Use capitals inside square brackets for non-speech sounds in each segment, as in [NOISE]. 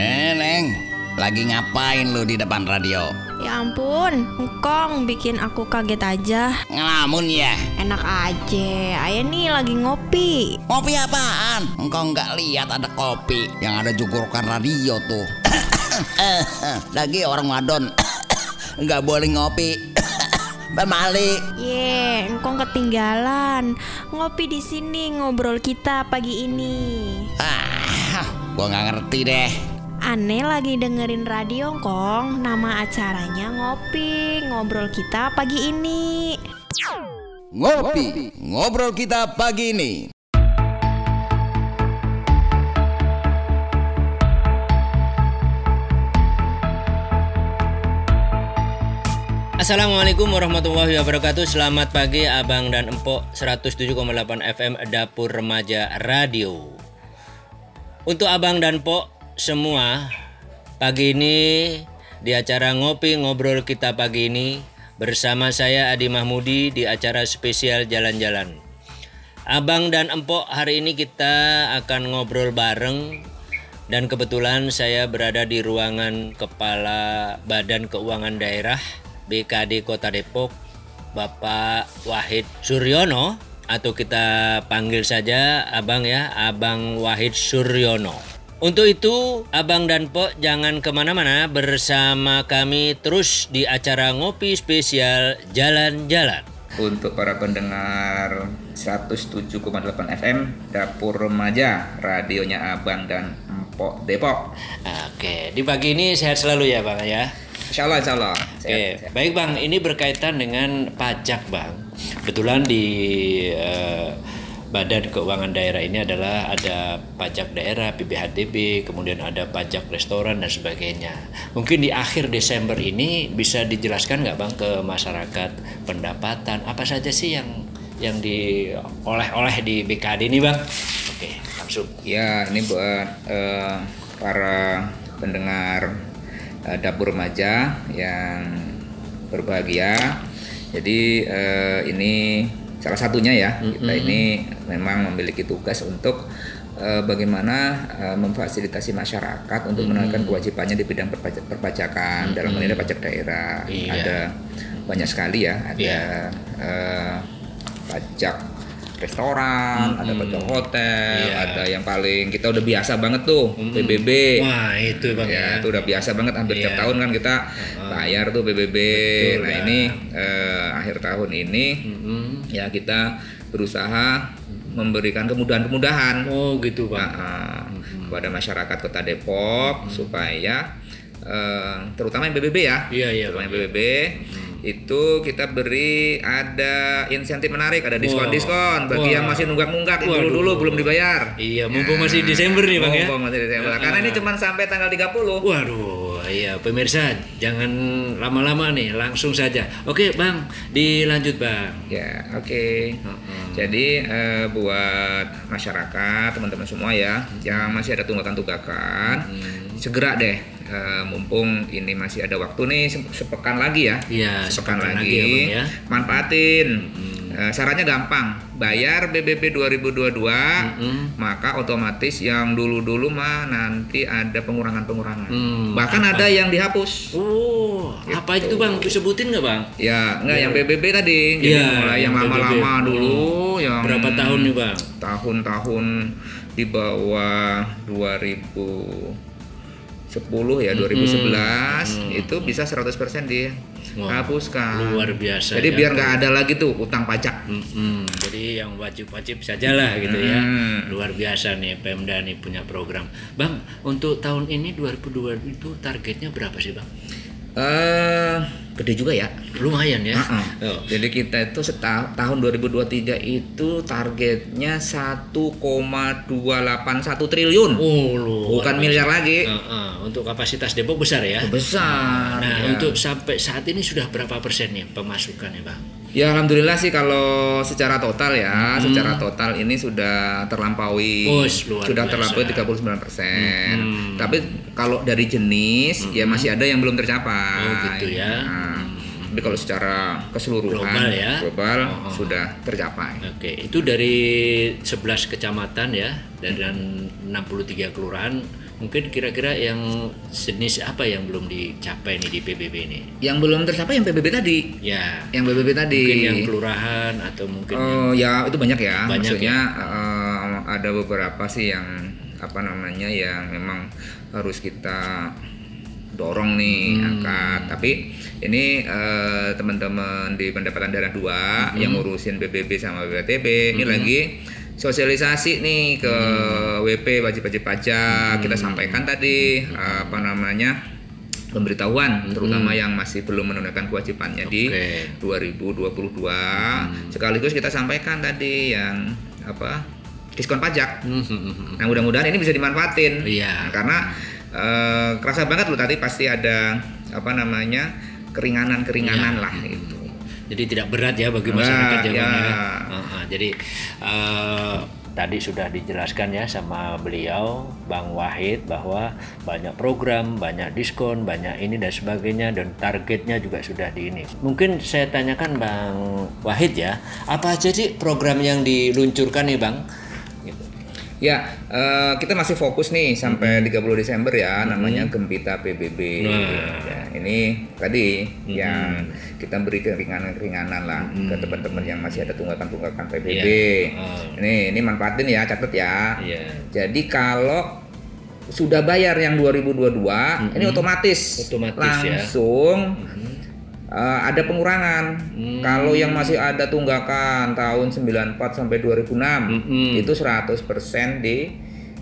Eh, Neng, lagi ngapain lu di depan radio? Ya ampun, engkong bikin aku kaget aja. Ngelamun ya? Enak aja, ayah nih lagi ngopi. Kopi apaan? Engkau nggak lihat ada kopi yang ada jukurukan radio tuh. [COUGHS] lagi orang wadon [COUGHS] nggak boleh ngopi. [COUGHS] Pemalik. Ye, engkong ketinggalan. Ngopi di sini ngobrol kita pagi ini. Ah, gua nggak ngerti deh. Aneh lagi dengerin radio kong. Nama acaranya ngopi Ngobrol kita pagi ini. Ngopi, ngobrol kita pagi ini. Assalamualaikum warahmatullahi wabarakatuh. Selamat pagi Abang dan Empok. 107,8 FM Dapur Remaja Radio. Untuk Abang dan Pok semua. Pagi ini di acara Ngopi Ngobrol Kita Pagi ini Bersama saya Adi Mahmudi di acara spesial Jalan-Jalan. Abang dan Empok hari ini kita akan ngobrol bareng. Dan kebetulan saya berada di ruangan Kepala Badan Keuangan Daerah BKD Kota Depok Bapak Wahid Suryono atau kita panggil saja Abang ya Abang Wahid Suryono untuk itu Abang dan Pok jangan ke mana-mana bersama kami terus di acara ngopi spesial Jalan-Jalan untuk para pendengar 107,8 FM Dapur Remaja radionya Abang dan Empok Depok. Oke di pagi ini sehat selalu ya Bang ya Insya Allah, insya Allah. Oke, baik Bang, ini berkaitan dengan pajak Bang. Kebetulan di eh, Badan Keuangan Daerah ini adalah ada pajak daerah PBHDB, kemudian ada pajak restoran dan sebagainya. Mungkin di akhir Desember ini bisa dijelaskan nggak Bang ke masyarakat pendapatan apa saja sih yang yang dioleh-oleh di BKD ini Bang? Oke, langsung. Ya, ini buat eh, para pendengar eh, dapur remaja yang berbahagia. Jadi eh, ini salah satunya ya kita ini memang memiliki tugas untuk eh, bagaimana eh, memfasilitasi masyarakat untuk menunaikan kewajibannya di bidang perpajak- perpajakan dalam hal ini pajak daerah. Iya. Ada banyak sekali ya, ada Iya. eh, pajak restoran, ada pajak hotel, Iya. ada yang paling kita udah biasa banget tuh PBB. Wah, itu Bang Ya, ya. itu udah biasa banget hampir tiap Iya. tahun kan kita bayar tuh PBB. Betul, nah, Bang. ini eh, akhir tahun ini Mm-mm. ya kita berusaha memberikan kemudahan-kemudahan Oh, gitu Bang. nah, eh, kepada masyarakat Kota Depok supaya eh, terutama yang PBB ya. Iya, iya, Terutama yang. PBB itu kita beri ada insentif menarik, ada diskon-diskon bagi Wah. yang masih nunggak-nunggak Waduh. dulu-dulu belum dibayar. Iya, mumpung masih Desember nih, Bang, ya. Mumpung masih Desember. Ah. Karena ini cuma sampai tanggal 30. Waduh, iya pemirsa, jangan lama-lama nih, langsung saja. Oke, Bang, dilanjut, Bang. Ya, oke. Jadi eh, buat masyarakat, teman-teman semua ya, yang masih ada tunggakan-tunggakan, segera deh, eh, mumpung ini masih ada waktu nih se- sepekan lagi ya, Iya, sepekan, sepekan lagi, lagi ya, Bang, ya. manfaatin. Eh, syaratnya gampang, bayar BBB 2022, Mm-mm. maka otomatis yang dulu-dulu mah nanti ada pengurangan-pengurangan. Hmm, Bahkan ada yang dihapus. Oh, apa itu, Bang? Disebutin nggak, Bang? Ya, enggak yang PBB tadi. Jadi Iya, mulai yang lama-lama PBB. dulu yang Berapa tahun nih, Bang? Tahun-tahun di bawah 2010 ya, 2011 itu bisa 100% dihapuskan. luar biasa Jadi ya. biar nggak ada lagi tuh utang pajak. Mm-mm, Jadi yang wajib-wajib sajalah gitu ya. Hmm. Luar biasa nih Pemda nih punya program. Bang, untuk tahun ini 2022 itu targetnya berapa sih, Bang? Eh, gede juga ya. Lumayan ya. Heeh. Oh. Jadi kita itu seta- tahun 2023 itu targetnya 1,281 triliun. Oh, Bukan miliar lagi. Heeh, untuk kapasitas Depok besar ya. Besar. Nah, ya. untuk sampai saat ini sudah berapa persen nih pemasukannya, Bang? Ya alhamdulillah sih kalau secara total ya, secara total ini sudah terlampaui Oh, luar sudah terlampaui 39%. Hmm. Tapi kalau dari jenis ya masih ada yang belum tercapai. Oh, gitu ya. Nah, Tapi kalau secara keseluruhan Global ya. global Oh, oh. sudah tercapai. Oke, itu dari 11 kecamatan ya dan 63 kelurahan Mungkin kira-kira yang jenis apa yang belum dicapai nih di PBB ini? Yang belum tercapai yang PBB tadi. Ya. Yang PBB tadi. Mungkin yang kelurahan atau mungkin yang Oh ya itu banyak ya. Banyak Maksudnya eh, ada beberapa sih yang apa namanya yang memang harus kita dorong nih Hmm. angkat. Tapi ini eh, teman-teman di pendapatan daerah dua Hmm. yang ngurusin PBB sama BPTB ini lagi sosialisasi nih ke Hmm. WP wajib-wajib pajak. Kita sampaikan tadi Hmm. apa namanya pemberitahuan terutama yang masih belum menunaikan kewajibannya di Oke. 2022 Hmm. sekaligus kita sampaikan tadi yang apa diskon pajak Hmm, hmm, hmm, hmm. nah mudah-mudahan ini bisa dimanfaatin Iya. Nah, karena eh, kerasa banget loh tadi pasti ada apa namanya keringanan-keringanan Iya. lah itu Jadi tidak berat ya bagi masyarakat ya. jawabannya. Heeh, jadi eh, tadi sudah dijelaskan ya sama beliau Bang Wahid bahwa banyak program, banyak diskon, banyak ini dan sebagainya dan targetnya juga sudah di ini. Mungkin saya tanyakan Bang Wahid ya, apa aja sih program yang diluncurkan nih Bang? Ya eh, kita masih fokus nih sampai 30 Desember ya namanya Gembita PBB Nah. Ya, ini tadi yang kita beri keringanan-keringanan lah ke teman-teman yang masih ada tunggakan-tunggakan PBB Iya. Oh. ini ini manfaatin ya catat ya Iya. Jadi kalau sudah bayar yang 2022, ini otomatis, Otomatis ya. langsung uh, ada pengurangan. Hmm. Kalau yang masih ada tunggakan tahun 94 sampai 2006 Mm-mm. itu 100%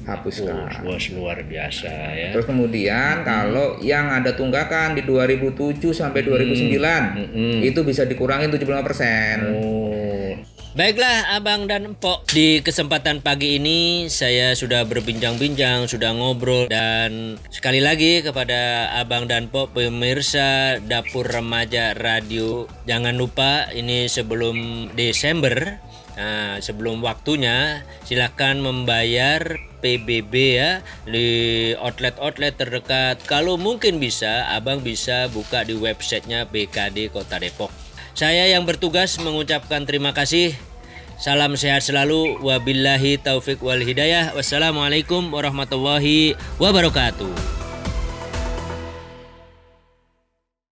Oh, dihapuskan. luas luar biasa ya. Terus kemudian kalau yang ada tunggakan di 2007 sampai 2009 Mm-mm. itu bisa dikurangin 75%. Oh. Baiklah Abang dan Empok Di kesempatan pagi ini Saya sudah berbincang-bincang Sudah ngobrol Dan sekali lagi kepada Abang dan Empok Pemirsa Dapur Remaja Radio Jangan lupa ini sebelum Desember Nah, sebelum waktunya silakan membayar PBB ya di outlet-outlet terdekat. Kalau mungkin bisa, abang bisa buka di websitenya BKD Kota Depok. Saya yang bertugas mengucapkan terima kasih. Salam sehat selalu. Wabillahi taufik wal hidayah. Wassalamualaikum warahmatullahi wabarakatuh.